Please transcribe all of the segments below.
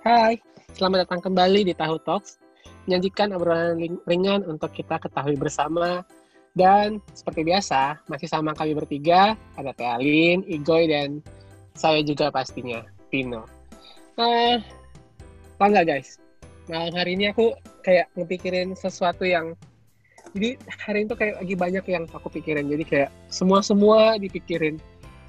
Hai, selamat datang kembali di Tahu Talks, menyajikan obrolan ring- ringan untuk kita ketahui bersama. Dan seperti biasa, masih sama kami bertiga, ada Teh Alin, Igoy, dan saya juga pastinya, Pino. Eh, tau nggak guys, malam hari ini aku kayak ngepikirin sesuatu yang jadi hari itu kayak lagi banyak yang aku pikirin jadi kayak semua semua dipikirin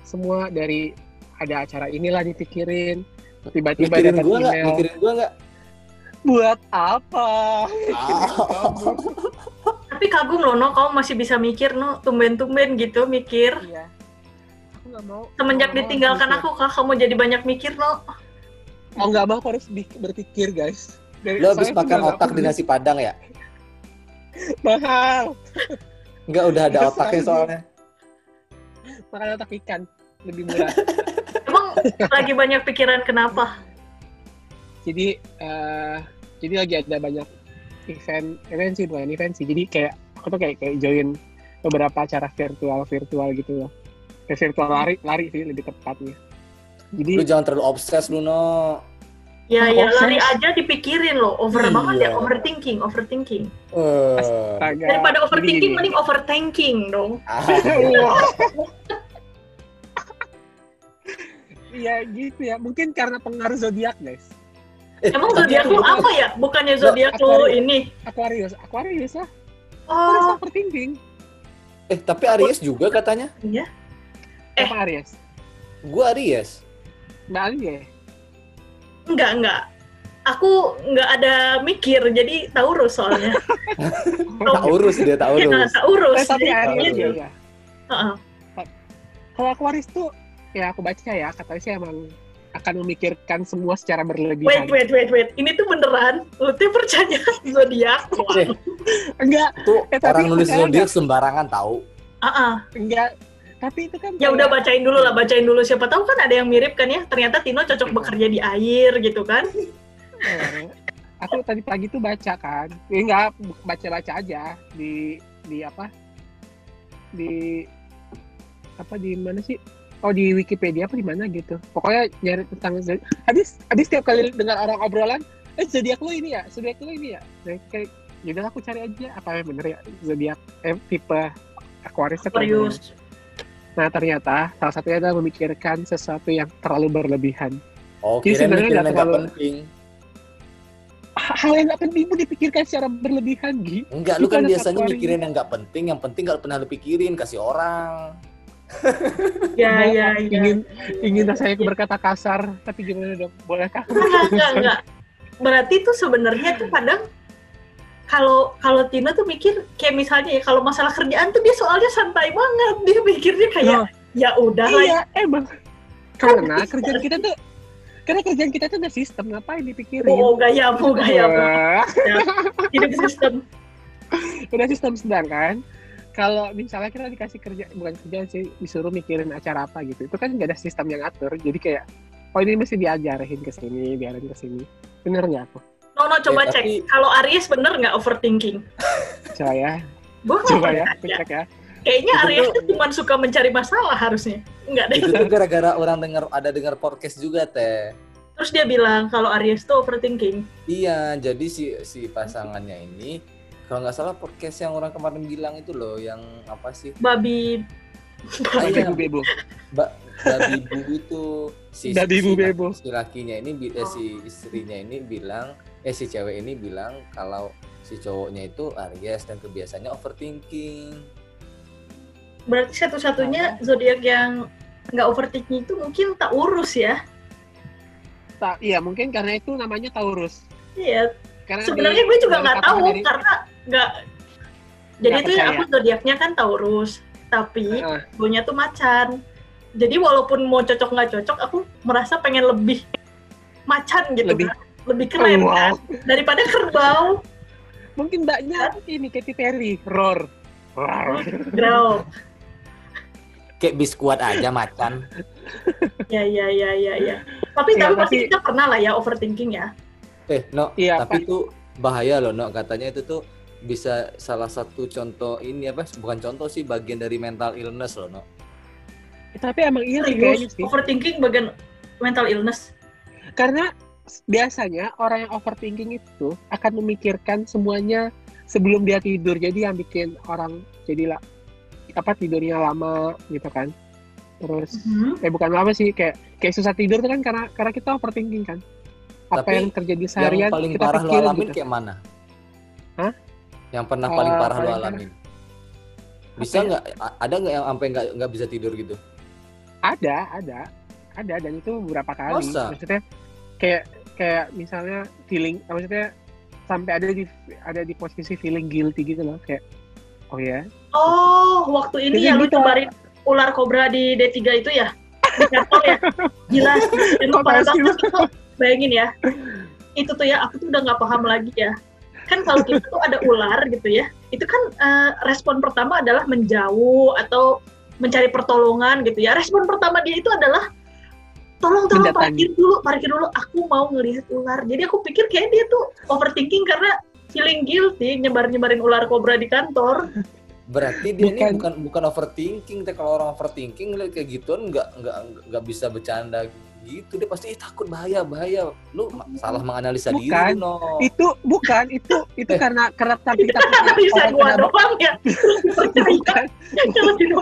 semua dari ada acara inilah dipikirin tiba-tiba Mikirin dapat gua nggak? email Mikirin gua nggak? buat apa Ah. Tapi kagum loh, no, kamu masih bisa mikir, no, tumben-tumben gitu mikir. iya aku nggak mau Semenjak mau ditinggalkan mikir. aku, kak, kamu jadi banyak mikir, no. oh nggak mau aku harus berpikir guys Dari- Lo habis makan otak di nasi padang ya? mahal Enggak, udah ada otaknya soalnya. makan otak ikan lebih murah lagi banyak pikiran kenapa? jadi eh, jadi lagi ada banyak event event sih bukan event sih jadi kayak aku tuh kayak kayak join beberapa acara virtual virtual gitu loh kayak virtual lari lari sih lebih tepatnya jadi Lu jangan terlalu obses lu, No. Ya, Oh, ya obses. lari aja dipikirin loh, over Iya. banget ya, overthinking, overthinking. Eh. astaga Daripada overthinking, mending overthinking dong. Ah. Iya gitu ya mungkin karena pengaruh zodiak guys Eh, Emang zodiak lu apa ya? Bukannya zodiak lu ini? Aquarius Aquarius lah Aquarius Oh, overthinking Eh, tapi Aries juga katanya. iya. Eh. apa Aries Gua Aries. Mbak Ali ya Enggak, enggak. Aku enggak ada mikir, jadi Taurus soalnya. Taurus dia Taurus. Taurus. Eh, tapi Aries gitu. juga ya Heeh. kalau Aquarius tuh ya aku baca ya katanya sih emang akan memikirkan semua secara berlebihan Wait, wait, wait, wait. Ini tuh beneran? Lu tuh percaya zodiak? Eh, enggak tuh Eh, orang nulis zodiak sembarangan tahu. Ah, ah. enggak tapi itu kan Ya kayak- udah bacain dulu lah, bacain dulu. Siapa tahu kan ada yang mirip kan ya. Ternyata Tino cocok bekerja di air gitu kan. Eh, aku tadi pagi tuh baca kan eh, enggak baca-baca aja di di apa di apa di mana sih oh di Wikipedia apa di mana gitu pokoknya nyari tentang zodiak habis habis tiap kali dengar orang obrolan eh zodiak lu ini ya zodiak lu ini ya Nah, kayak yaudah aku cari aja apa yang bener ya zodiak eh, tipe Aquarius. Aquarius. Nah ternyata salah satunya adalah memikirkan sesuatu yang terlalu berlebihan. Oh, Jadi sebenarnya nggak terlalu- penting. Hal yang nggak penting pun dipikirkan secara berlebihan, Gi. Enggak, lu kan biasanya Aquarius. mikirin yang nggak penting, yang penting kalau pernah lu pikirin kasih orang. Ya, ya, ya. ingin ingin rasanya aku berkata kasar, tapi gimana dong? Bolehkah? Enggak, enggak, enggak. Berarti tuh sebenarnya tuh kadang kalau kalau Tino tuh mikir kayak misalnya ya kalau masalah kerjaan tuh dia soalnya santai banget dia mikirnya kayak Loh, ya udah lah iya, emang. Karena kerjaan kita tuh karena kerjaan kita tuh udah sistem, ngapain dipikirin? oh gayamu gayamu Wah, hidup sistem udah sistem sedangkan kalau misalnya kita dikasih kerja bukan kerjaan sih disuruh mikirin acara apa gitu itu kan nggak ada sistem yang atur. Jadi kayak oh ini mesti diajarin ke sini diarahin ke sini. Bener nggak aku? Nono coba Eh, cek. Tapi- kalau Aries bener nggak overthinking? Coba ya. Gue coba ya aku cek ya. kayaknya Itu Aries tuh- tuh cuma suka mencari masalah harusnya. Enggak deh. Itu gara-gara orang dengar ada dengar podcast juga teh. terus dia bilang kalau Aries tuh overthinking. Iya, jadi si si pasangannya ini kalau nggak salah podcast yang orang kemarin bilang itu loh yang apa sih? babi. Ah, iya, Bebo bebo. Mbak Babi Bu itu si Babi si, Bu Bebo. si lakinya ini bi- eh, si istrinya ini bilang eh si cewek ini bilang kalau si cowoknya itu Aries dan kebiasaannya overthinking. berarti satu-satunya zodiak yang nggak overthinking itu mungkin tak urus ya? Tak iya mungkin karena itu namanya Taurus. Iya. Karena sebenarnya gue juga nggak tahu dari- karena nggak jadi Nggak itu percaya. aku zodiaknya kan Taurus tapi Heeh. gue tuh macan jadi walaupun mau cocok nggak cocok aku merasa pengen lebih macan gitu Lebih- kan. lebih keren Oh, wow. kan daripada kerbau mungkin mbaknya ini Katy Perry roar Roar. growl Kayak biskuat aja macan. ya ya ya ya ya tapi Ya, tapi pasti kita pernah lah ya overthinking ya Eh, no, iya tapi itu bahaya loh, no. Katanya itu tuh bisa salah satu contoh ini apa? Bukan contoh sih, bagian dari mental illness loh, no. Pak. tapi emang kayaknya serius sih overthinking bagian mental illness karena biasanya orang yang overthinking itu akan memikirkan semuanya sebelum dia tidur. Jadi yang bikin orang jadi lah apa tidurnya lama gitu kan. Terus Mhm. eh bukan lama sih kayak kayak susah tidur tuh kan karena karena kita overthinking kan. Apa Tapi yang terjadi seharian yang paling kita parah lo pikirin alamin gitu. kayak mana? Hah? Yang pernah Eh, paling parah lo paling parah. alamin? Bisa ya? nggak? Ada nggak yang sampai nggak nggak bisa tidur gitu? Ada, ada. Ada dan itu beberapa kali. Masa? Maksudnya kayak kayak misalnya feeling maksudnya sampai ada di ada di posisi feeling guilty gitu loh kayak oh ya Oh, waktu ini Jadi ya lu gitu. cobain ular kobra di D3 itu ya? Di kantor ya? Gila, Kok parah banget itu. Bayangin ya, itu tuh ya, aku tuh udah nggak paham lagi ya. Kan kalau kita tuh ada ular gitu ya, itu kan eh, respon pertama adalah menjauh atau mencari pertolongan gitu ya. Respon pertama dia itu adalah tolong tolong Mendatangi. parkir dulu, parkir dulu. Aku mau ngelihat ular. Jadi aku pikir kayak dia tuh overthinking karena feeling guilty nyebar-nyebarin ular kobra di kantor. Berarti dia ini Bukan. bukan bukan overthinking. Teh kalau orang overthinking kayak gituan nggak nggak nggak bisa bercanda gitu. Dia pasti "Ih, takut bahaya bahaya. Lu ma- salah menganalisa diri Bukan. no. itu bukan itu itu Eh. karena karena tapi kan analisa gua doang ya. Bukan gitu.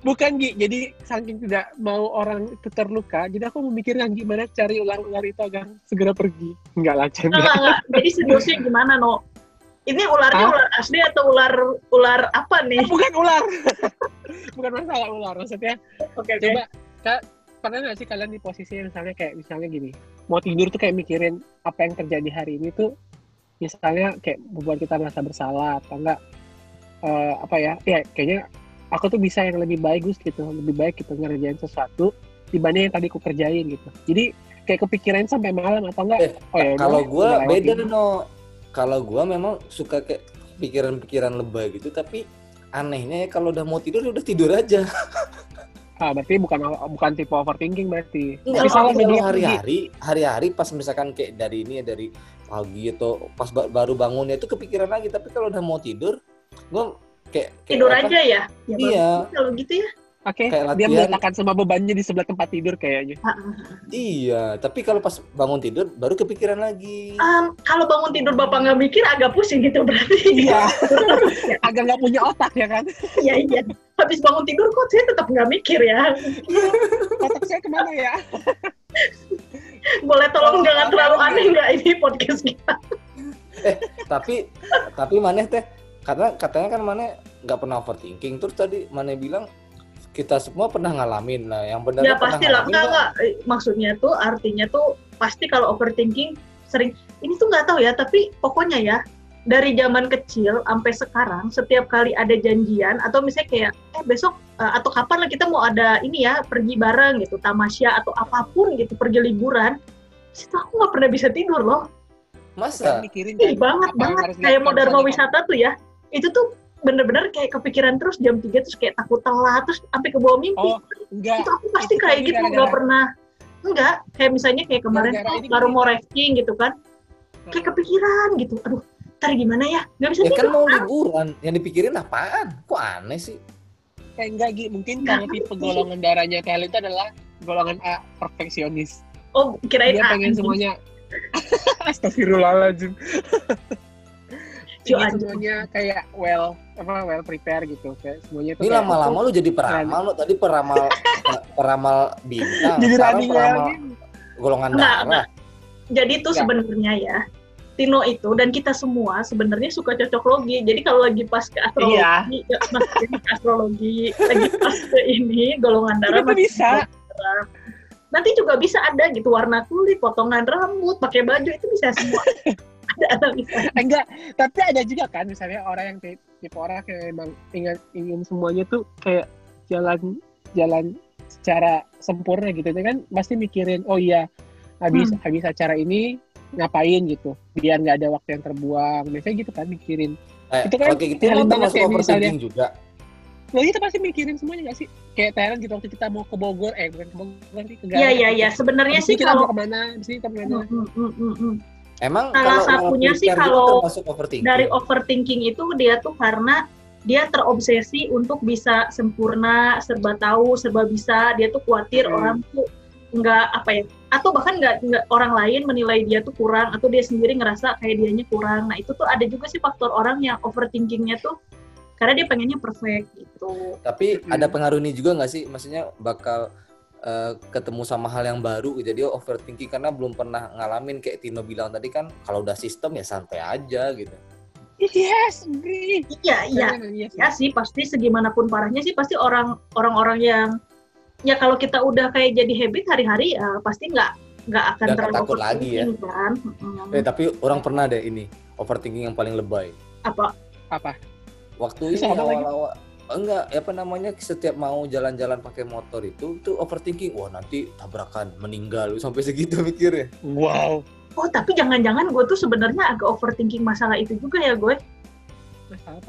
bukan Gi jadi saking tidak mau orang itu terluka jadi aku memikirkan gimana cari ular-ular itu agar segera pergi enggak lah Enggak, enggak. Jadi seriusnya gimana, No? Ini ularnya Hah? ular asli atau ular ular apa nih? bukan ular bukan masalah ular maksudnya Oke, oke. coba kak pernah nggak sih kalian di posisi yang misalnya kayak misalnya gini mau tidur tuh kayak mikirin apa yang terjadi hari ini tuh misalnya kayak membuat kita merasa bersalah atau enggak eh, apa ya ya kayaknya aku tuh bisa yang lebih bagus gitu lebih baik gitu ngerjain sesuatu dibanding yang tadi aku kerjain gitu jadi kayak kepikiran sampai malam atau enggak Eh, oh ya Kalau lewat beda ini. no. Kalau gua memang suka kayak pikiran-pikiran lebay gitu tapi anehnya ya kalau udah mau tidur ya udah tidur aja. ah berarti bukan bukan tipe overthinking berarti Enggak, Tapi salah kalau media hari-hari, hari-hari pas misalkan kayak dari ini ya dari pagi atau pas ba- baru bangunnya itu kepikiran lagi. Tapi kalau udah mau tidur, gua kayak, kayak Tidur apa, aja ya? Ya, Iya. Kalau gitu ya. Oke, Kayak dia meletakkan semua bebannya di sebelah tempat tidur kayaknya. Iya, tapi kalau pas bangun tidur baru kepikiran lagi. Em, kalau bangun tidur bapak nggak mikir agak pusing gitu berarti. Iya. Agak nggak punya otak ya kan? Iya iya. Habis bangun tidur kok saya tetap nggak mikir ya. Otak saya ke mana ya? Boleh tolong Oh, jangan apa terlalu ini? aneh nggak ini podcast kita? tapi tapi maneh teh karena katanya kan maneh nggak pernah overthinking terus tadi maneh bilang kita semua pernah ngalamin lah yang benar Ya pasti lah. Enggak enggak. Maksudnya tuh artinya tuh pasti kalau overthinking sering. Ini tuh nggak tahu ya. Tapi pokoknya ya dari zaman kecil sampai sekarang setiap kali ada janjian atau misalnya kayak eh besok eh, atau kapan lah kita mau ada ini ya pergi bareng gitu tamasya atau apa pun gitu pergi liburan itu aku nggak pernah bisa tidur loh masa mikirin Ih, kan, banget yang banget kayak mau dharma wisata tuh ya itu tuh bener-bener kayak kepikiran terus jam 3 terus kayak takut telat terus sampai ke bawah mimpi. Oh, enggak. itu aku pasti itu kayak pasti gitu nggak pernah enggak. Kayak misalnya kayak kemarin baru kali. mau rafting gitu kan kayak kepikiran gitu. Aduh ntar gimana ya? Nggak bisa ya kan tidur. mau liburan yang dipikirin apaan? Kok aneh sih? Kayak enggak Gi, mungkin kalau tipe golongan darahnya kalian itu adalah golongan A, perfeksionis. oh kirain Dia ah, pengen semuanya. Astagfirullahaladzim. Cu, Ingin anjing. semuanya kayak well apa well prepare gitu kayak semuanya itu ini lama-lama lu jadi peramal lu tadi peramal peramal bintang jadi sekarang running peramal lagi. golongan Enggak, darah jadi itu Enggak. sebenarnya ya Tino itu dan kita semua sebenarnya suka cocok logi. Jadi kalau lagi pas ke astrologi, Iya. ya, mas ke astrologi, lagi pas ke ini golongan darah Itu masih bisa. darah. Nanti juga bisa ada gitu warna kulit, potongan rambut, pakai baju itu bisa semua. enggak tapi ada juga kan misalnya orang yang ti- tipe orang yang memang ingin ingin semuanya tuh kayak jalan jalan secara sempurna gitu. Itu kan pasti mikirin oh iya habis Hmm. habis acara ini ngapain gitu biar nggak ada waktu yang terbuang. Biasanya gitu kan mikirin. Eh, Itu kan kayak gitu hal emang banget kayak overthinking juga. Lo itu pasti mikirin semuanya nggak sih? Kayak Thailand gitu waktu kita mau ke Bogor eh bukan ke Bogor sih ke Iya iya iya. Sebenarnya sih kita mau kalau ke mana abis ini kita ke mana. Mm, mm, mm, mm, mm. Emang Salah kalau satunya sih gitu kalau termasuk overthinking dari overthinking itu dia tuh karena dia terobsesi untuk bisa sempurna, serba tahu, serba bisa. Dia tuh khawatir Hmm. orang tuh nggak apa ya, atau bahkan nggak nggak orang lain menilai dia tuh kurang atau dia sendiri ngerasa kayak dianya kurang nah itu tuh ada juga sih faktor orang yang overthinkingnya tuh karena dia pengennya perfect gitu Tapi Hmm. ada pengaruh ini juga nggak sih? Maksudnya bakal eh, ketemu sama hal yang baru gitu. Jadi overthinking karena belum pernah ngalamin kayak Tino bilang tadi kan kalau udah sistem ya santai aja gitu. Yes, agree. iya iya Yes, ya sih pasti segimanapun parahnya sih pasti orang orang-orang yang ya kalau kita udah kayak jadi habit hari-hari ya pasti nggak nggak akan Nggak terlalu takut lagi ya. kan Mm. Eh tapi orang pernah deh ini overthinking yang paling lebay. apa Apa? Waktu ini lagi. awal-awal enggak apa namanya setiap mau jalan-jalan pakai motor itu tuh overthinking. Wah nanti tabrakan meninggal sampai segitu mikirnya. Wow. oh tapi jangan-jangan gue tuh sebenarnya agak overthinking masalah itu juga ya gue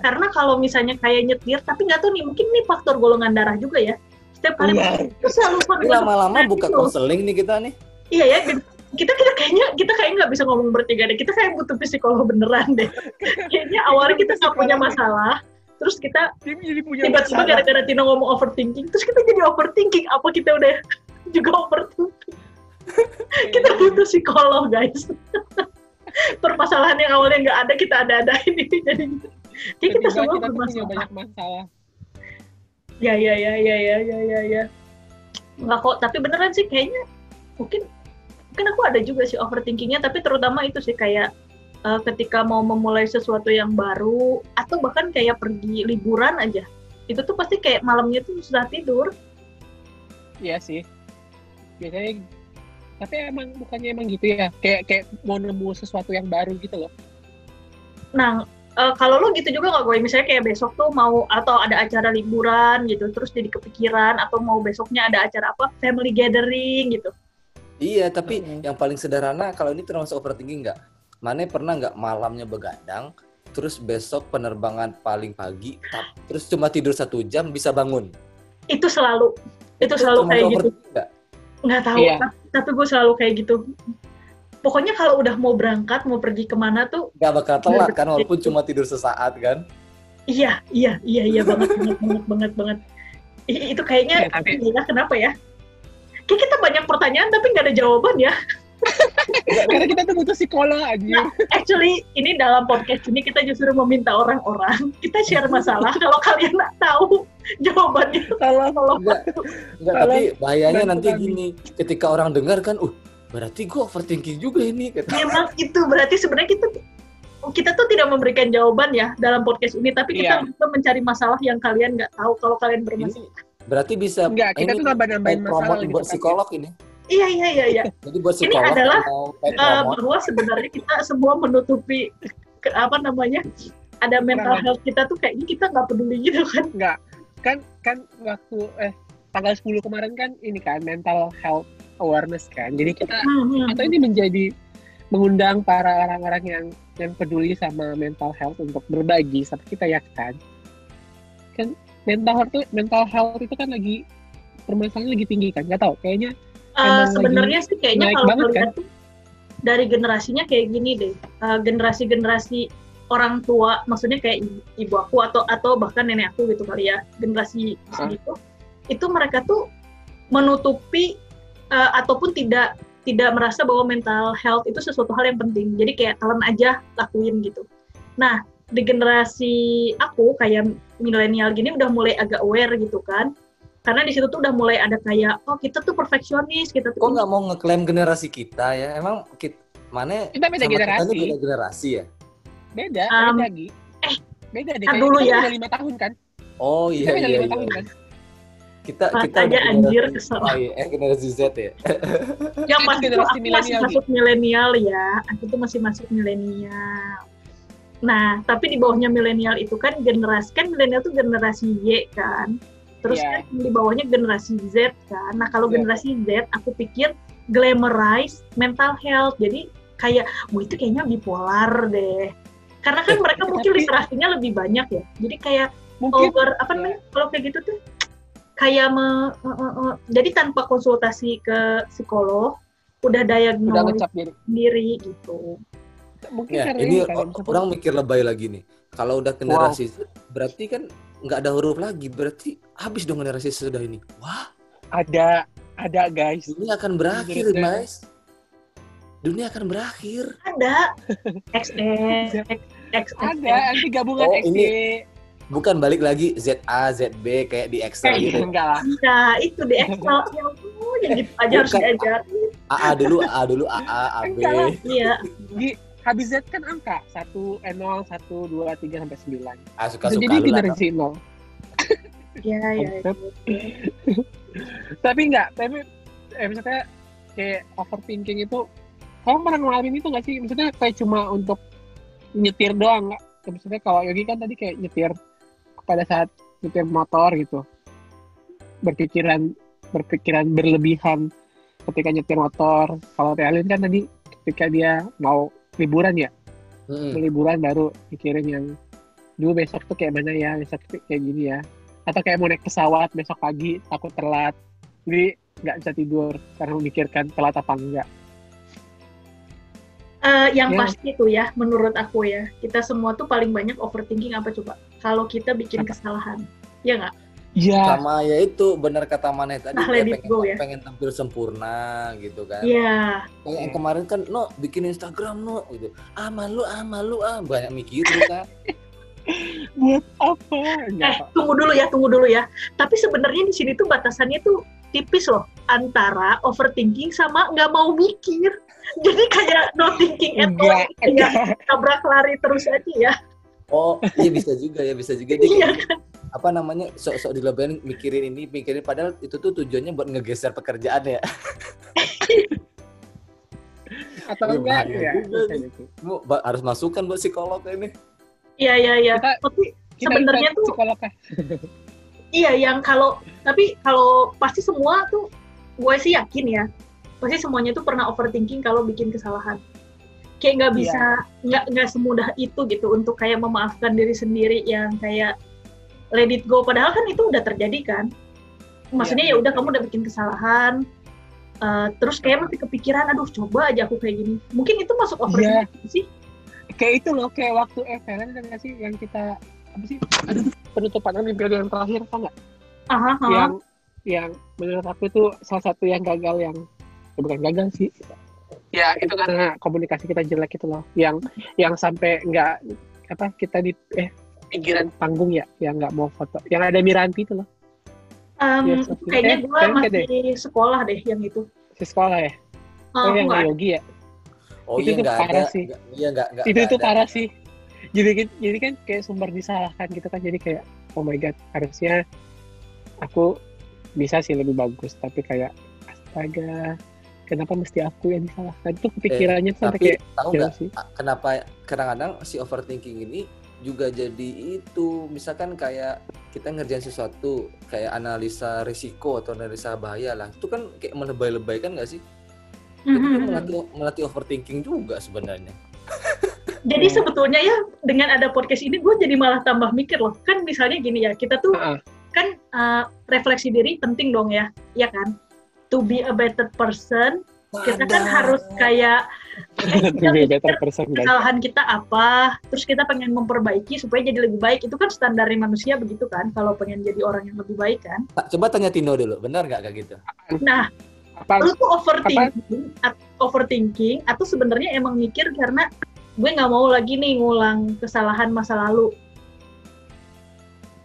karena kalau misalnya kayak nyetir tapi nggak tahu nih mungkin nih faktor golongan darah juga ya. Setiap kali itu selalu ini pakai lama-lama buka itu. konseling nih kita nih. Iya ya kita kita kayaknya kita kayak nggak bisa ngomong bertiga deh. Kita kayak butuh psikolog beneran deh. Kayaknya awalnya kita nggak punya masalah terus kita Tim jadi punya tiba-tiba gara-gara Tino ngomong overthinking terus kita jadi overthinking. Apa kita udah juga overthinking? Kita butuh psikolog guys. Permasalahan yang awalnya nggak ada kita ada-ada ini jadi jadi kita Ketiga, semua kita bermasalah. banyak masalah. ya ya ya ya ya ya ya ya. Nggak kok tapi beneran sih kayaknya mungkin mungkin aku ada juga sih overthinkingnya tapi terutama itu sih kayak eh, ketika mau memulai sesuatu yang baru atau bahkan kayak pergi liburan aja itu tuh pasti kayak malamnya tuh sudah tidur Iya sih. Biasanya tapi emang bukannya emang gitu ya kayak kayak mau nemu sesuatu yang baru gitu loh Nah, eh, kalau lo gitu juga nggak gue? Misalnya kayak besok tuh mau atau ada acara liburan gitu, terus jadi kepikiran atau mau besoknya ada acara apa family gathering gitu. Iya, tapi yang paling sederhana kalau ini termasuk overthinking nggak? Mana pernah nggak malamnya begadang, terus besok penerbangan paling pagi, tap- terus cuma tidur satu jam bisa bangun? Itu selalu, itu selalu termasuk kayak gitu. nggak? Tahu, Iya. tapi, tapi gue selalu kayak gitu. Pokoknya kalau udah mau berangkat, mau pergi ke mana tuh, Nggak bakal telat kan, walaupun cuma tidur sesaat kan? iya, iya, iya, iya banget, banget, banget, banget, banget. I- itu kayaknya, Iya, tapi- iya, kenapa ya? Kayak kita banyak pertanyaan tapi nggak ada jawaban ya. Karena kita tuh butuh psikolog aja Actually, ini dalam podcast ini kita justru meminta orang-orang kita share masalah. Kalau kalian nggak tahu jawabannya, kalau kalau Enggak, enggak tapi bahayanya nanti kami. gini, ketika orang dengar kan, uh, berarti gua overthinking juga ini. Kata. memang itu berarti sebenarnya kita kita tuh tidak memberikan jawaban ya dalam podcast ini, tapi kita bisa mencari masalah yang kalian nggak tahu. Kalau kalian Ini bermasalah, berarti bisa enggak kita ini tuh nambah-nambahin paid masalah lebih buat psikolog ini. Iya iya iya iya. Jadi buat Ini psikolog adalah, Eh, promote, bahwa sebenarnya kita semua menutupi ke, apa namanya ada mental Kekurangan. health kita tuh kayaknya kita nggak peduli gitu kan. enggak kan kan waktu eh tanggal 10 kemarin kan ini kan mental health awareness kan jadi kita Hmm, hmm. atau ini menjadi mengundang para orang-orang yang yang peduli sama mental health untuk berbagi sama kita ya kan kan mental health mental health itu kan lagi permasalahannya lagi tinggi kan nggak tahu kayaknya Eh, sebenarnya sih kayaknya kalau banget, tuh dari generasinya kayak gini deh. Eh, generasi-generasi orang tua maksudnya kayak ibu, aku atau atau bahkan nenek aku gitu kali ya generasi segitu itu mereka tuh menutupi eh, ataupun tidak tidak merasa bahwa mental health itu sesuatu hal yang penting. Jadi kayak kalian aja lakuin gitu. Nah di generasi aku kayak milenial gini udah mulai agak aware gitu kan karena di situ tuh udah mulai ada kayak oh kita tuh perfeksionis kita tuh kok nggak mau ngeklaim generasi kita ya? Emang kita mana kita beda sama kita generasi ini beda generasi ya? beda Um, beda lagi eh, beda deh dulu kita ya. lima tahun kan Oh kita iya beda iya lima iya. tahun kan Kita kita udah anjir, kesel. Y, eh generasi Z ya. yang Itu pasti tuh generasi aku masih milenial, masuk milenial ya aku tuh masih masuk milenial nah tapi di bawahnya milenial itu kan generasi kan milenial tuh generasi Y kan terus Iya. kan di bawahnya generasi Z kan. Nah kalau Iya. generasi Z aku pikir glamorize mental health. Jadi kayak wah itu kayaknya bipolar deh. Karena kan mereka mungkin literasinya lebih banyak ya. Jadi kayak mungkin over apa namanya kalau kayak gitu tuh kayak me, eh, eh, eh, jadi tanpa konsultasi ke psikolog udah udah diagnose ngecap diri. sendiri gitu. Mungkin Ya, ini o- bisa- orang mikir lebay lagi nih. Kalau udah generasi Z, berarti kan nggak ada huruf lagi. Berarti habis dong generasi sesudah ini. Wah, ada Ada guys. Dunia akan berakhir, saya. guys. Dunia akan berakhir. Ada XX, XX. Ada nanti gabungan Oh, XY. ini Bukan balik lagi ZA, ZB kayak di Excel Eh, gitu. Enggak lah. Nah, itu di Excel. Ya ampun, yang gitu aja harus diajarin. AA dulu, AA dulu, AA, AB. Enggak lah. Iya. Di habis Z kan angka 1 eh 0 1 2 3 sampai 9. Ah, Bisa suka-suka jadi lu lah. generasi 0. Iya, iya. Konsep. Tapi enggak, tapi eh misalnya kayak overthinking itu kamu pernah ngalamin itu nggak sih? Maksudnya kayak cuma untuk nyetir doang nggak? Misalnya kalau Yogi kan tadi kayak nyetir pada saat nyetir motor gitu. Berpikiran berpikiran berlebihan ketika nyetir motor. Kalau Tealin kan tadi ketika dia mau liburan ya, mau liburan baru mikirin yang dulu besok tuh kayak mana ya, besok tuh kayak gini ya. Atau kayak mau naik pesawat besok pagi takut telat. Jadi nggak bisa tidur karena memikirkan telat apa enggak. Eh, yang Ya. pasti itu ya, menurut aku ya, kita semua tuh paling banyak overthinking apa coba? Kalau kita bikin Apa? kesalahan, ya nggak? Iya. Sama ya itu benar kata Maneh tadi Nah, dia let it pengen, go ya. pengen tampil sempurna gitu kan. Iya. Kayak yang kemarin kan no bikin Instagram no gitu. Ah malu ah malu ah banyak mikir lu kan. Buat apa? Eh, tunggu dulu ya, tunggu dulu ya. Tapi sebenarnya di sini tuh batasannya tuh tipis loh antara overthinking sama nggak mau mikir. Jadi kayak no thinking at all, Enggak. kayak tabrak lari terus aja ya. Oh iya bisa juga ya bisa juga dia Iya apa namanya sok-sok dilebihin mikirin ini mikirin padahal itu tuh tujuannya buat ngegeser pekerjaan ya. Atau Iya, enggak? Ya, bisa nih. gitu. Ba- harus masukkan buat psikolog ini. Iya iya iya. Tapi sebenarnya tuh psikolog ya. iya yang kalau tapi kalau pasti semua tuh gue sih yakin ya. Pasti semuanya tuh pernah overthinking kalau bikin kesalahan. Kayak nggak bisa nggak nggak semudah itu gitu untuk kayak memaafkan diri sendiri yang kayak let it go. Padahal kan itu udah terjadi kan. Maksudnya Iya, ya udah kamu udah bikin kesalahan. eh, terus kayak masih kepikiran, aduh coba aja aku kayak gini. Mungkin itu masuk overthinking sih. Kayak itu loh, kayak waktu FLN kan nggak sih yang kita apa sih? Aduh, penutupan Olimpiade yang terakhir? Aha, aha. Yang yang menurut aku itu salah satu yang gagal yang ya bukan gagal sih. Ya itu karena komunikasi kita jelek itu loh. Yang yang sampai nggak apa kita di eh pinggiran panggung ya yang nggak mau foto. Yang ada Miranti itu loh. Em, Yes, oke. kayaknya Eh, gue masih sekolah deh yang itu. Si sekolah ya. Oh, aku yang Yogi ya. Oh Itu iya tuh nggak parah ada. sih. nggak- Iya nggak nggak. itu itu ada. parah sih jadi kan- jadi kan kayak sumber disalahkan gitu kan jadi kayak oh my god harusnya aku bisa sih lebih bagus tapi kayak astaga kenapa mesti aku yang disalahkan itu kepikirannya tuh sampai Tapi kayak tahu nggak sih a- kenapa kadang-kadang si overthinking ini juga jadi itu misalkan kayak kita ngerjain sesuatu kayak analisa risiko atau analisa bahaya lah itu kan kayak melebay-lebay kan nggak sih itu kan Mhm. melatih melatih overthinking juga sebenarnya Jadi Hmm. sebetulnya ya dengan ada podcast ini gue jadi malah tambah mikir loh. Kan misalnya gini ya, kita tuh Heeh. kan uh, refleksi diri penting dong ya, ya kan? To be a better person, kita kan harus kayak eh, to kita be a mikir better person guys kesalahan kita apa, terus kita pengen memperbaiki supaya jadi lebih baik. Itu kan standarnya manusia begitu kan, kalau pengen jadi orang yang lebih baik kan. Tak, coba tanya Tino dulu benar nggak kayak gitu Nah, apa lu tuh overthinking, at- overthinking atau sebenarnya emang mikir karena gue nggak mau lagi nih ngulang kesalahan masa lalu.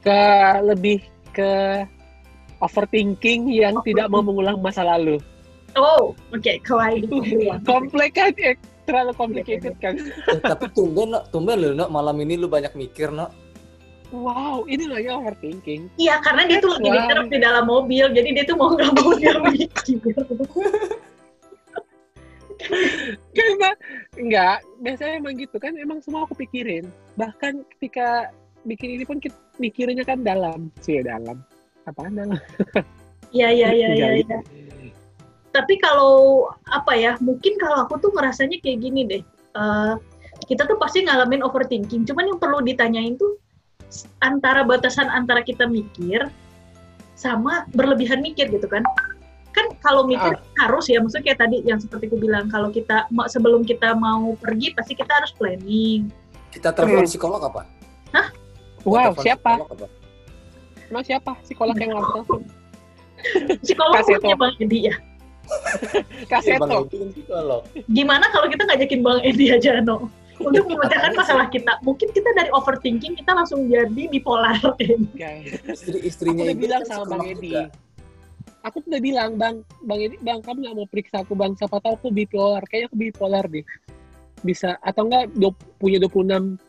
ke lebih ke overthinking yang tidak mau mengulang masa lalu Oh, oke, itu duluan. kompleks kan eh, terlalu complicated kan Eh, tapi tumben no, tumben lo no, malam ini lu banyak mikir no wow ini lagi overthinking Iya, karena dia tuh lagi Wah. mikir di dalam mobil, jadi dia tuh mau nggak mau dia mikir. Karena enggak, biasanya emang gitu kan, emang semua aku pikirin. Bahkan ketika bikin ini pun kita mikirnya kan dalam, sih dalam. Apaan dalam? Iya, iya, iya, iya. Iya. Tapi kalau apa ya, mungkin kalau aku tuh ngerasanya kayak gini deh. Eh, kita tuh pasti ngalamin overthinking. Cuman yang perlu ditanyain tuh antara batasan antara kita mikir sama berlebihan mikir gitu kan. Kan kalau mikir harus ya, maksudnya kayak tadi yang seperti aku bilang, kalau kita sebelum kita mau pergi pasti kita harus planning. kita telepon Hmm. psikolog apa Wow, Telepon siapa? apa? Emang siapa psikolog yang ngomong? Psikolog punya Bang Edi ya. Bang Kaseto. Edi kan psikolog. Gimana kalau kita ngajakin Bang Edi aja, No? Untuk memecahkan masalah kita. Mungkin kita dari overthinking, kita langsung jadi bipolar. Guys. Istri Aku udah itu bilang kan sama Bang Edi. juga. Aku tuh udah bilang, Bang, Bang Edi, Bang, kamu nggak mau periksa aku, Bang. Siapa tahu aku bipolar. Kayaknya aku bipolar deh. Bisa, atau enggak punya 26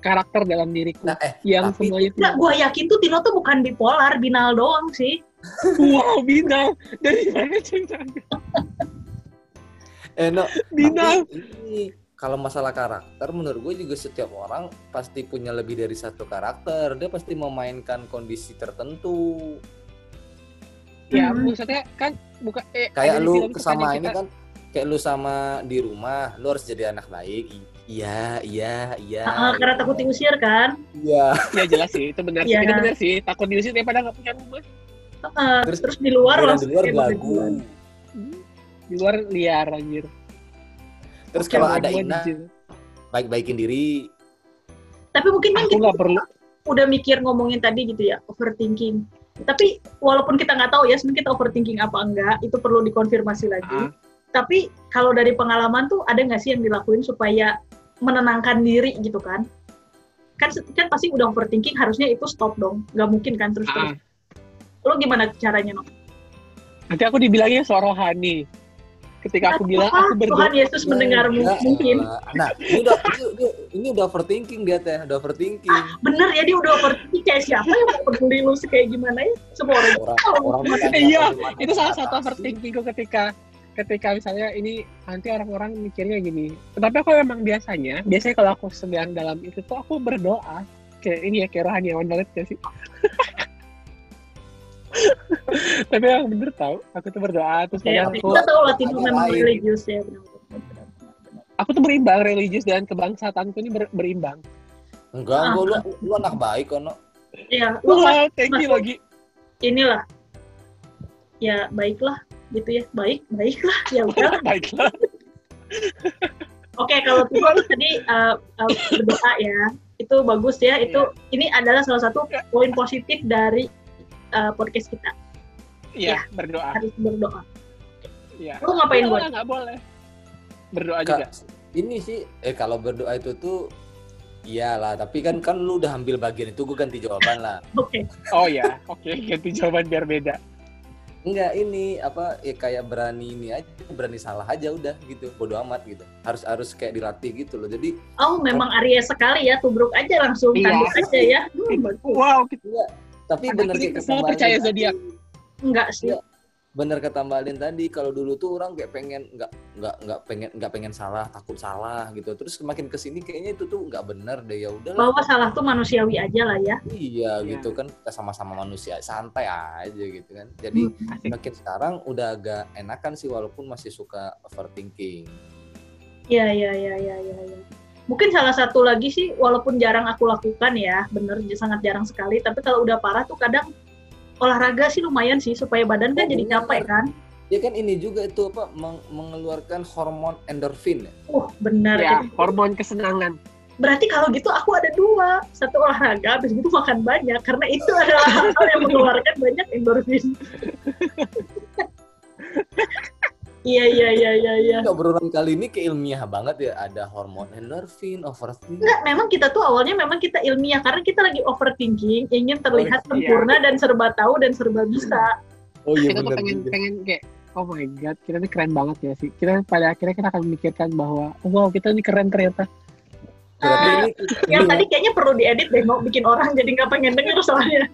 karakter dalam diriku. Nah, eh, yang tapi- semuanya Nggak, tuh, gue yakin tuh Tino tuh bukan bipolar, binal doang sih. wow, Binal. Dari mana ceritanya? eh no, Binal. tapi ini kalau masalah karakter menurut gue juga setiap orang pasti punya lebih dari satu karakter dia pasti memainkan kondisi tertentu Ya, Hmm. maksudnya kan bukan eh, kayak lu sama ini kita- kan kayak lu sama di rumah lu harus jadi anak baik iya iya iya Ah, karena takut diusir kan. iya Ya jelas sih, itu benar sih. Iya. Itu benar sih. Takut diusir daripada nggak punya rumah. Ah, Terus- terus, di luar langsung di luar belagu begitu. Hmm. Di luar liar anjir. terus Oke, kalau ada Ina izin. baik baikin diri Tapi mungkin kan kita nggak perlu. udah mikir ngomongin tadi gitu ya, overthinking. Tapi walaupun kita nggak tahu ya, sebenarnya kita overthinking apa enggak, itu perlu dikonfirmasi lagi. Ah. Tapi kalau dari pengalaman tuh ada nggak sih yang dilakuin supaya menenangkan diri gitu kan? Kan kan pasti udah overthinking harusnya itu stop dong, nggak mungkin kan terus terus. Ah. Lo gimana caranya no? Nanti aku dibilangnya suara rohani. Ketika aku bilang aku berdoa. Tuhan Yesus mendengarmu Ya mungkin. nah ini udah ini, ini- udah overthinking dia teh udah overthinking Bener ya dia udah overthinking kayak siapa yang mau peduli lu kayak gimana ya? Semua orang orang orang Iya, Itu salah satu overthinkingku ketika ketika misalnya ini nanti orang-orang mikirnya gini. Tapi aku emang biasanya, biasanya kalau aku sedang dalam itu tuh aku berdoa. Kayak ini ya, kayak rohaniawan banget gak sih? Tapi yang bener tau, aku tuh berdoa terus Ya, kadang aku kita tahu Ada memang religius ya. aku tuh berimbang religius dan kebangsatanku ini ber- berimbang. enggak enggak lu lu anak baik kok no Iya, lu thank you lagi. inilah. Ya baiklah gitu ya. Baik, baiklah. Ya udah. Baiklah. Oke, kalau Timo tadi uh, uh, berdoa ya. Itu bagus ya. Itu ini adalah salah satu poin positif dari uh, podcast kita. Iya, berdoa. Harus berdoa. Iya. Lu ngapain buat? boleh, nggak boleh. Berdoa Kak, juga. ini sih eh kalau berdoa itu tuh iyalah tapi kan kan lu udah ambil bagian itu gue ganti jawaban lah Oke. Oh ya, oke ganti jawaban biar beda. Enggak ini apa ya kayak berani ini aja berani salah aja udah gitu bodo amat gitu harus harus kayak dilatih gitu loh jadi Oh, memang Aries sekali ya. Tubruk aja langsung Iya. tanduk aja ya. Hmm, bagus. Wow, kita tapi Karena bener kita kayak percaya zodiak. Enggak sih. Iya. Bener kata Mbak Alin tadi kalau dulu tuh orang kayak pengen nggak nggak nggak pengen nggak pengen salah takut salah gitu terus semakin ke sini kayaknya itu tuh nggak bener deh ya udahlah Bahwa salah tuh manusiawi aja lah ya. iya Iya. gitu kan kita sama-sama manusia santai aja gitu kan jadi Hmm. makin sekarang udah agak enakan sih walaupun masih suka overthinking Iya, iya, iya, iya, iya. Ya. Mungkin salah satu lagi sih, walaupun jarang aku lakukan ya, bener sangat jarang sekali. Tapi kalau udah parah tuh kadang olahraga sih lumayan sih supaya badan kan Oh, jadi bener. capek kan. ya kan ini juga itu apa meng- mengeluarkan hormon endorfin ya Uh, benar. Ya, hormon kesenangan. Berarti kalau gitu aku ada dua, satu olahraga, habis gitu makan banyak karena itu adalah hal yang mengeluarkan banyak endorfin. Iya iya iya iya iya. Nggak, obrolan kali ini keilmiah banget ya ada hormon endorfin overthinking Enggak, memang kita tuh awalnya memang kita ilmiah karena kita lagi overthinking, ingin terlihat iya. sempurna dan serba tahu dan serba bisa. oh iya kita tuh pengen pengen kayak oh my god, kita ini keren banget ya sih. Kita pada akhirnya kita akan memikirkan bahwa oh, wow kita ini keren ternyata. ini Yang ini tadi kayaknya perlu diedit deh, mau bikin orang jadi nggak pengen denger soalnya.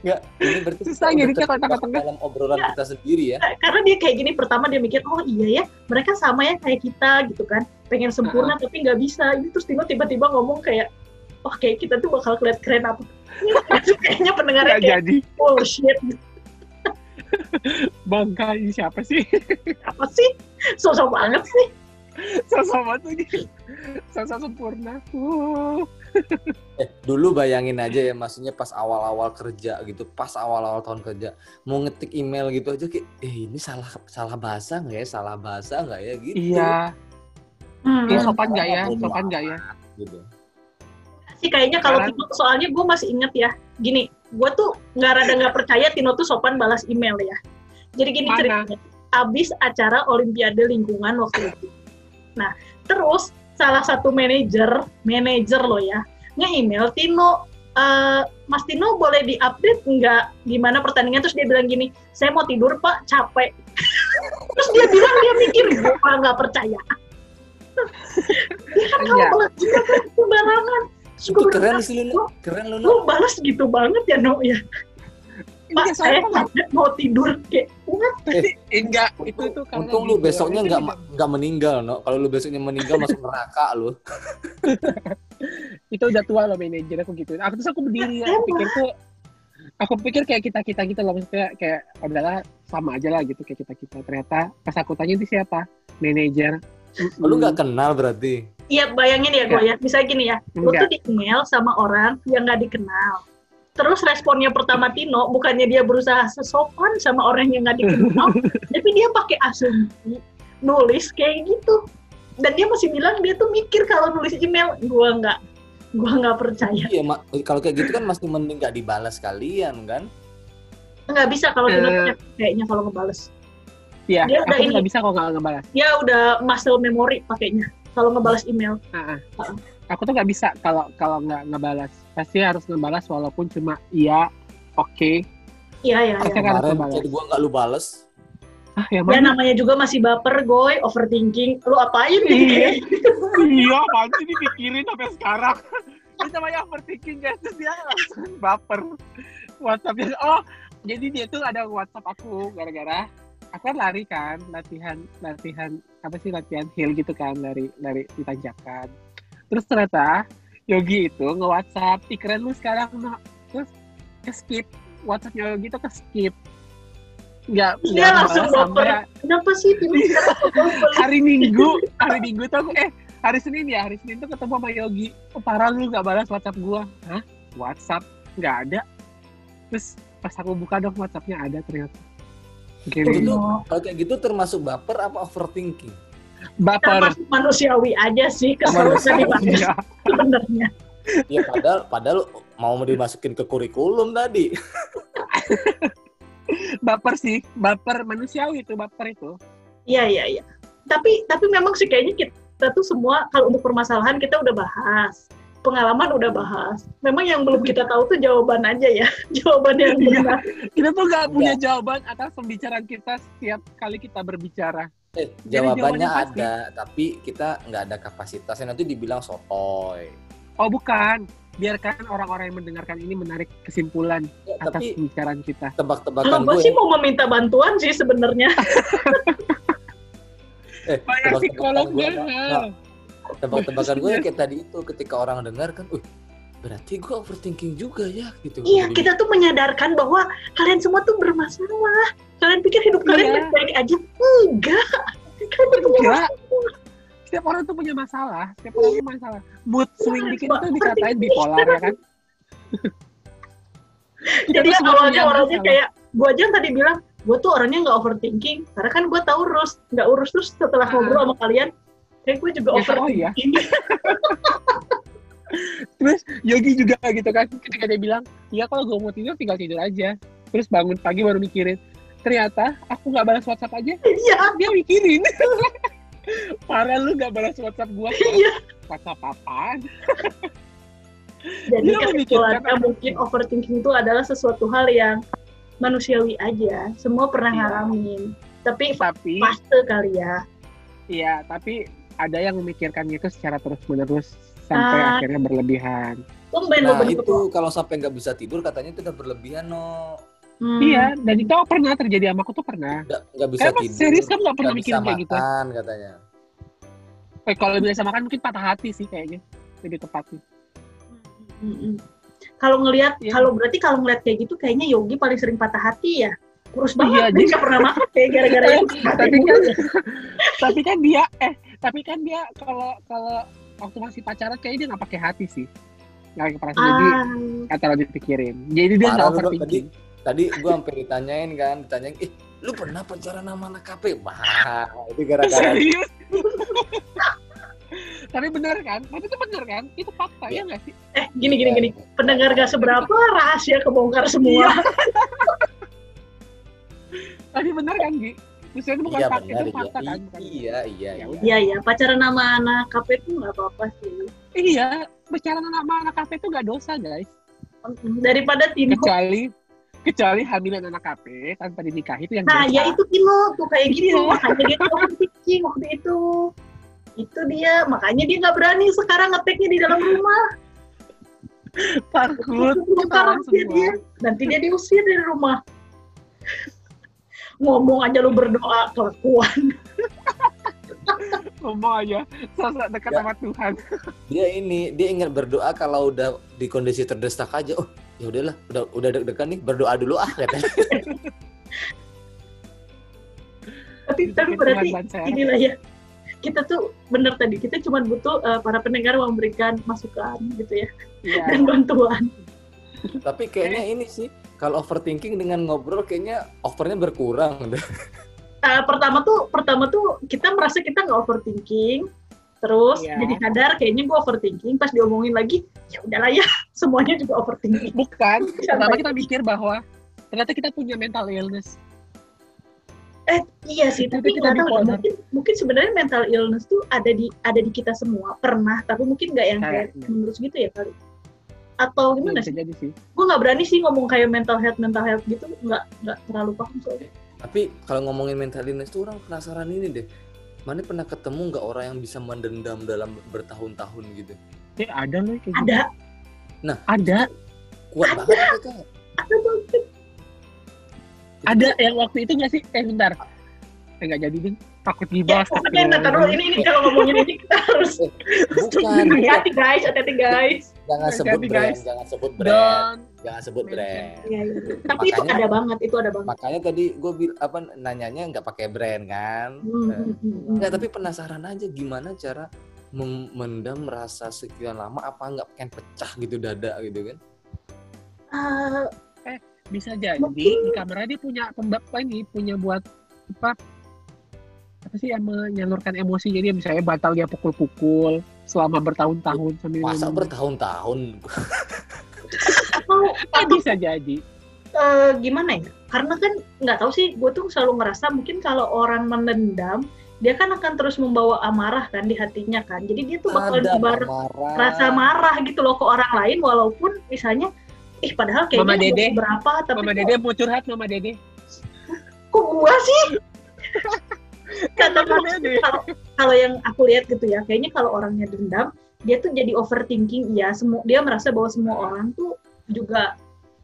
Nggak, ini berarti Susah tengah-tengah. dalam obrolan kita sendiri ya Karena dia kayak gini, pertama dia mikir, oh iya ya, mereka sama ya kayak kita gitu kan, pengen sempurna tapi nggak bisa. Ini terus tiba-tiba ngomong kayak, oh kayak kita tuh bakal kelihatan keren apa. kayaknya pendengarnya Nggak kayak, jadi. oh shit, Bangka ini siapa sih? apa sih? Sosok banget sih. Sosok banget lagi. Sosok sempurna. Uh. eh dulu bayangin aja ya maksudnya pas awal-awal kerja gitu pas awal-awal tahun kerja mau ngetik email gitu aja kayak eh ini salah salah bahasa nggak ya salah bahasa nggak ya gitu Iya. Hmm. Ini sopan nggak ya? Sopan nggak ya? gitu sih kayaknya kalau Timo, soalnya gue masih inget ya, gini, gue tuh nggak rada nggak percaya Tino tuh sopan balas email ya. Jadi gini Mana? ceritanya, abis acara Olimpiade lingkungan waktu itu. Nah, terus salah satu manajer, manajer lo ya, nge-email Tino, "Eh, Mas Tino boleh diupdate nggak gimana pertandingan? Terus dia bilang gini, saya mau tidur pak, capek. terus dia bilang dia mikir, gue nggak percaya. dia kan kalau Iya. balas kan sembarangan. Terus keren sih lu, "Lo- keren lu Lu. balas gitu banget ya No ya Pak saya soalnya kan- mau tidur kayak what? enggak. Itu tuh karena Untung lu besoknya Itu nggak juga- ma- nggak meninggal, no. Kalau lu besoknya meninggal masuk neraka lu. itu udah tua loh manajer. Aku gitu. Aku terus aku berdiri Ya, aku pikir tuh aku pikir kayak kita kita gitu loh. Maksudnya kayak adalah sama aja lah gitu kayak kita kita ternyata pas aku tanya itu siapa? Manajer. Lu nggak kenal berarti. Iya bayangin ya gue ya. Bisa gini ya lu Enggak. tuh di email sama orang yang nggak dikenal terus responnya pertama Tino bukannya dia berusaha sesopan sama orang yang nggak dikenal tapi dia pakai asumsi nulis kayak gitu dan dia masih bilang dia tuh mikir kalau nulis email gua nggak gua nggak percaya Iya, Ma- kalau kayak gitu kan masih mending nggak dibalas kalian kan. nggak bisa kalau Tino punya kayaknya kalau ngebales Iya, Dia udah aku ini. nggak bisa kok nggak ngebalas. dia udah muscle memory pakainya kalau ngebales email Ah, ah. Aku tuh nggak bisa kalau kalau nggak ngebalas. Pasti harus ngebalas walaupun cuma iya, oke. iya ya, Pasti ya. kan harus ngebalas. jadi gua nggak lu bales. Ah, ya mana? namanya juga masih baper goy overthinking lu apain nih Iya. iya, apaan sih dipikirin sampai sekarang? Itu namanya overthinking guys. Terus dia langsung baper. WhatsAppnya, oh jadi dia tuh ada WhatsApp aku gara-gara aku kan lari kan latihan latihan apa sih latihan hill gitu kan dari dari di tanjakan terus ternyata Yogi itu nge WhatsApp ih keren lu sekarang no. terus ke skip WhatsAppnya Yogi tuh ke skip. Nggak nggak langsung baper. kenapa sih baper? hari Minggu hari Minggu tuh aku eh hari Senin ya hari Senin tuh ketemu sama Yogi. Oh, parah lu nggak balas WhatsApp gua. Hah? WhatsApp? Nggak ada. Terus pas aku buka dong WhatsAppnya ada ternyata Itu Gini, tuh kalau kayak gitu termasuk baper apa overthinking? baper. Masuk manusiawi aja sih dibahas Iya. sebenarnya. Ya padahal padahal mau dimasukin ke kurikulum tadi. baper sih baper manusiawi itu baper itu. Iya iya iya. Tapi tapi memang sih kayaknya kita tuh semua kalau untuk permasalahan kita udah bahas pengalaman udah bahas. Memang yang belum kita tahu tuh jawaban aja ya. Jawaban yang Iya. benar. Kita tuh nggak punya jawaban atas pembicaraan kita setiap kali kita berbicara. Eh, jawabannya jawabannya pasti. ada, tapi kita nggak ada kapasitasnya. Nanti dibilang sotoy. oh bukan. Biarkan orang-orang yang mendengarkan ini menarik kesimpulan Ya, atas tapi pembicaraan kita. tebak-tebakan gue gue, sih mau meminta bantuan sih sebenarnya. Eh, banyak gue, psikolognya. nah, tebak-tebakan gue kayak tadi itu ketika orang dengar kan, uh, berarti gue overthinking juga ya gitu. iya Jadi, kita tuh menyadarkan bahwa kalian semua tuh bermasalah. Kalian pikir hidup kalian Iya. baik-baik aja? Enggak. Kalian enggak. setiap orang tuh punya masalah. Setiap orang punya masalah. Mood swing dikit tuh dikatain bipolar ya kan? Jadi awalnya orangnya masalah. kayak gue aja yang tadi bilang gue tuh orangnya nggak overthinking karena kan gue tahu urus nggak urus terus setelah Ah. ngobrol sama kalian kayak gue juga Ya, oh overthinking iya. terus Yogi juga gitu kan ketika dia bilang iya kalau gue mau tidur tinggal tidur aja. Terus bangun pagi baru mikirin ternyata aku nggak balas WhatsApp aja. Iya. Dia mikirin. Parah lu nggak balas WhatsApp gua iya. WhatsApp apaan? Jadi kesimpulannya mungkin overthinking itu adalah sesuatu hal yang manusiawi aja semua pernah Iya. ngalamin. Tapi tapi fase kali ya. Iya tapi ada yang memikirkannya itu secara terus menerus sampai Ah. akhirnya berlebihan tumben Nah itu kalau sampai nggak bisa tidur katanya itu udah berlebihan no. Hmm. iya dan itu pernah terjadi sama aku tuh pernah Nggak bisa Kayak tidur. serius kan nggak pernah bisa mikirin kayak gitu makan katanya. eh, kalau biasa makan mungkin patah hati sih kayaknya lebih tepatnya Mm-mm. Kalau ngelihat, Iya. kalau berarti kalau ngelihat kayak gitu, kayaknya Yogi paling sering patah hati ya. Kurus Iya, banget, dia jadi- nggak pernah makan kayak gara-gara itu. tapi kan tapi kan dia eh tapi kan dia kalau kalau waktu masih pacaran kayaknya dia nggak pakai hati sih nggak pakai perasaan jadi Ah, nggak terlalu dipikirin jadi dia nggak overthinking Tadi gua sampai ditanyain kan, ditanyain, eh lu pernah pacaran sama anak KP? Wah, itu gara-gara serius Tapi bener kan? Tapi itu bener kan? Itu fakta ya nggak sih? Eh, gini gini gini. Pendengar gak seberapa rahasia kebongkar semua. Tapi bener kan, Gi? Maksudnya itu bukan Iya fakta, benar itu iya. fakta kan? Bukan- Iya iya Ya iya. Iya iya, pacaran sama anak KP itu nggak apa-apa sih. Iya, bicara sama anak kafe itu nggak dosa, guys. Daripada Tino. Kecuali kecuali hamilan anak kafe tanpa dinikahi itu yang Nah, dosa. ya itu Tino tuh kayak gitu. Makanya dia overthinking waktu itu. Itu dia, makanya dia nggak berani sekarang ngeteknya di dalam rumah. takut, rahasia semua. dia. Nanti dia diusir dari rumah. Ngomong aja lu berdoa kelakuan. Ngomong aja, sosok dekat Ya. sama Tuhan. Dia ini dia ingat berdoa kalau udah di kondisi terdesak aja. Oh ya udahlah, udah udah deg-degan nih berdoa dulu ah katanya. Tapi tapi berarti inilah ya. Kita tuh bener tadi, kita cuma butuh eh, para pendengar memberikan masukan gitu ya Iya. dan bantuan. Tapi kayaknya ini sih kalau overthinking dengan ngobrol kayaknya overnya berkurang deh. Eh, pertama tuh pertama tuh kita merasa kita nggak overthinking terus Iya. jadi sadar kayaknya gue overthinking pas diomongin lagi ya udahlah ya semuanya juga overthinking Bukan. Pertama kita mikir bahwa ternyata kita punya mental illness. eh iya sih Tapi tapi kita nggak tahu ya, mungkin mungkin sebenarnya mental illness tuh ada di ada di kita semua pernah tapi mungkin nggak yang kayak Kayaknya. menurut gitu ya kali atau Iya, gimana bisa sih jadi sih. gue nggak berani sih ngomong kayak mental health mental health gitu nggak nggak terlalu paham soalnya Tapi kalau ngomongin mental illness tuh orang penasaran ini deh. Mana pernah ketemu nggak orang yang bisa mendendam dalam bertahun-tahun gitu? Eh, ada loh kayak gitu. ada Ada. Kuat banget mereka. ada banget Ada yang waktu itu nggak sih? Eh bentar. Eh nggak jadi deh. Takut ya gibah. pokoknya ntar dulu ini ini kalau ngomongin ini kita harus Bukan, bukan. hati-hati guys hati-hati guys jangan sebut brand, guys. jangan sebut brand, Don. jangan sebut Mention. brand. Iya, iya. Tapi itu Makanya- ada banget, itu ada banget. Makanya tadi gue bil apa nanyanya nggak pakai brand kan? Hmm, hmm, hmm, hmm. Nggak, tapi penasaran aja gimana cara memendam rasa sekian lama apa nggak pengen pecah gitu dada gitu kan? Ah, Bisa jadi Mungkin- di kamera dia punya pembab ini punya buat apa? Apa sih yang menyalurkan emosi jadi misalnya batal dia pukul-pukul selama bertahun-tahun sambil Masa bertahun-tahun? atau Eh, bisa jadi. eh, gimana ya? Karena kan nggak tahu sih, gue tuh selalu ngerasa mungkin kalau orang menendam, dia kan akan terus membawa amarah kan di hatinya kan. Jadi dia tuh bakal nyebar marah. rasa marah gitu loh ke orang lain, walaupun misalnya, ih padahal kayaknya Mama Dede. berapa, tapi Mama kok, Dede mau curhat Mama Dede. kok gua sih? Kata kalau kalau yang aku lihat gitu ya kayaknya kalau orangnya dendam dia tuh jadi overthinking ya semua dia merasa bahwa semua orang tuh juga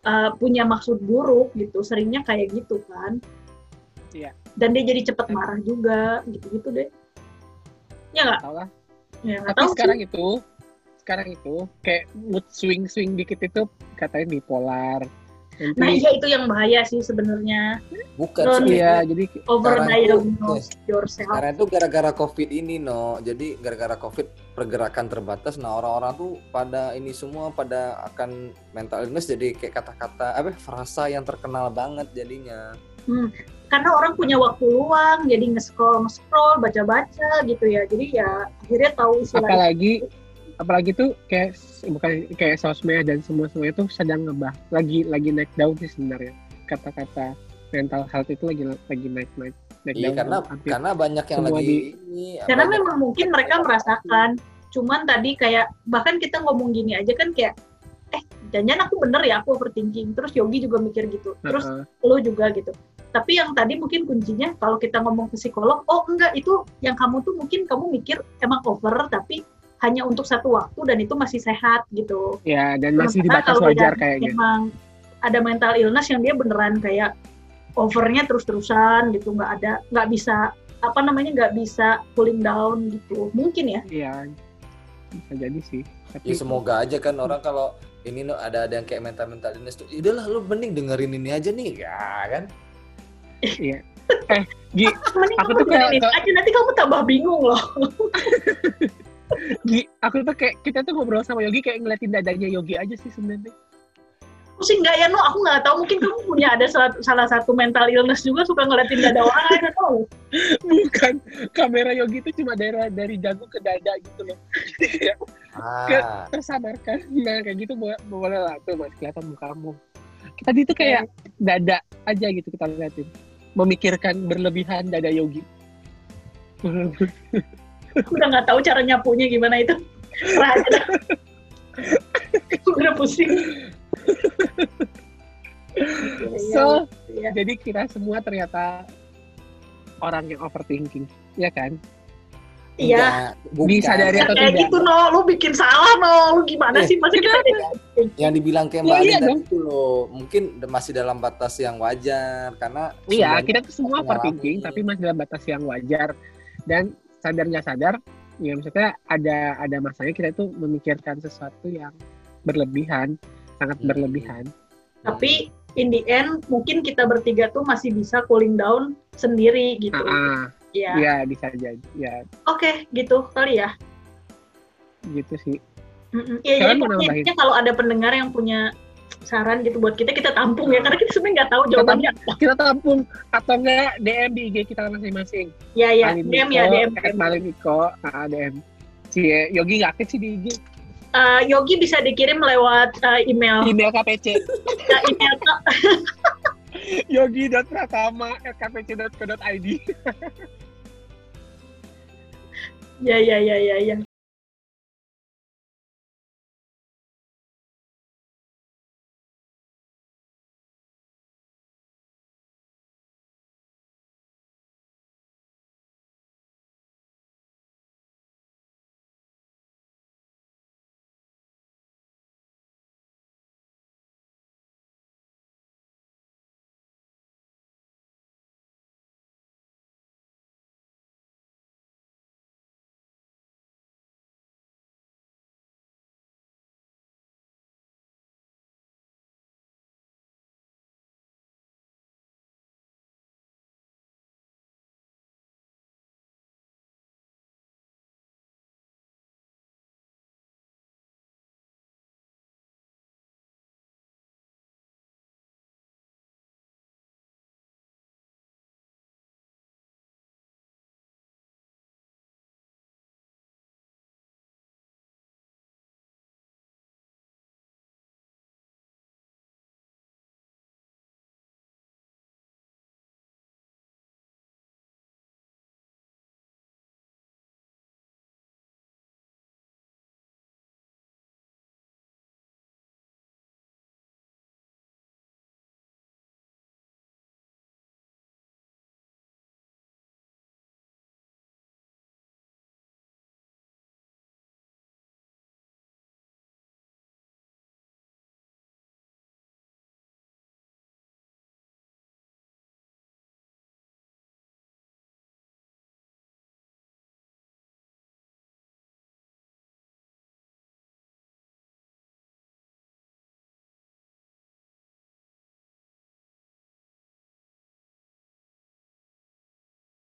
uh, punya maksud buruk gitu seringnya kayak gitu kan Iya. dan dia jadi cepet marah juga gitu gitu deh ya nggak Tahu lah. ya Tapi tahu sekarang sih. itu sekarang itu kayak mood swing swing dikit itu katanya bipolar. Nanti nah iya itu yang bahaya sih sebenarnya Bukan Non- sebenarnya. iya jadi overdiagnose yourself Karena itu gara-gara COVID ini, no. Jadi gara-gara COVID pergerakan terbatas. Nah orang-orang tuh pada ini semua pada akan mental illness. Jadi kayak kata-kata apa frasa yang terkenal banget jadinya. karena orang punya waktu luang jadi nge-scroll nge-scroll baca-baca gitu ya jadi ya akhirnya tahu istilah apalagi apalagi tuh kayak bukan kayak sosmed dan semua semua itu sedang ngebah lagi lagi naik daun sih sebenarnya kata-kata mental health itu lagi lagi naik naik naik Iya karena hampir karena banyak yang semua lagi di- ini. karena banyak- memang mungkin mereka merasakan cuman tadi kayak bahkan kita ngomong gini aja kan kayak eh jangan aku bener ya aku overthinking terus Yogi juga mikir gitu terus Heeh. lo juga gitu tapi yang tadi mungkin kuncinya kalau kita ngomong ke psikolog oh enggak itu yang kamu tuh mungkin kamu mikir emang over tapi hanya untuk satu waktu dan itu masih sehat gitu. Ya dan masih di Sementara batas kalau wajar kayaknya. memang ada mental illness yang dia beneran kayak overnya terus-terusan gitu nggak ada nggak bisa apa namanya nggak bisa cooling down gitu. Mungkin ya. Iya bisa jadi sih. Tapi Ya semoga aja kan orang kalau ini no ada ada yang kayak mental mental illness tuh, "Ya udahlah lu mending dengerin ini aja nih, ya kan? iya. Eh Gi mending Aku tuh kayak- ini aja nanti kamu tambah bingung loh Gi aku tuh kayak kita tuh ngobrol sama Yogi kayak ngeliatin dadanya Yogi aja sih sebenarnya pusing nggak ya no aku nggak tahu mungkin kamu punya ada salah, salah satu mental illness juga suka ngeliatin dada orang don't know Bukan. Kamera Yogi itu cuma daerah dari jago ke dada gitu loh. Ah, Tersamarkan. Nah, kayak gitu boleh, boleh lah tuh mas kelihatan mukamu. Tadi itu kayak dada aja gitu kita liatin. Memikirkan berlebihan dada Yogi. udah nggak tahu cara nyapunya gimana itu dah. udah pusing so, Iya. jadi kita semua ternyata orang yang overthinking, ya kan? Iya. Disadari atau kayak tidak? gitu no, lu bikin salah no, lu gimana Eh, sih masa kita yang dibilang kayak Ya, Mbak iya tadi dong. itu loh mungkin masih dalam batas yang wajar karena Iya, kita tuh semua overthinking, tapi masih dalam batas yang wajar. Dan sadar nggak sadar, ya maksudnya ada ada masanya kita tuh memikirkan sesuatu yang berlebihan, sangat Hmm. berlebihan. Tapi in the end mungkin kita bertiga tuh masih bisa cooling down sendiri gitu. Ah, Iya. ya bisa jadi, ya Oke, gitu kali ya. gitu sih. Mm-mm. Iya, Kalian jadi kalau ada pendengar yang punya saran gitu buat kita, kita tampung ya. Karena kita sebenarnya nggak tahu Kita jawabannya. Kita tampung atau enggak DM di IG kita masing-masing. Ya, ya. DM ya, DM. at Niko, ah, DM. Si Yogi nggak aktif sih di IG. Eh, Yogi bisa dikirim lewat eh, email. Email KPC. Ya, email ke yogi.pratama@kpc.co.id. Ya, ya, ya, ya, ya.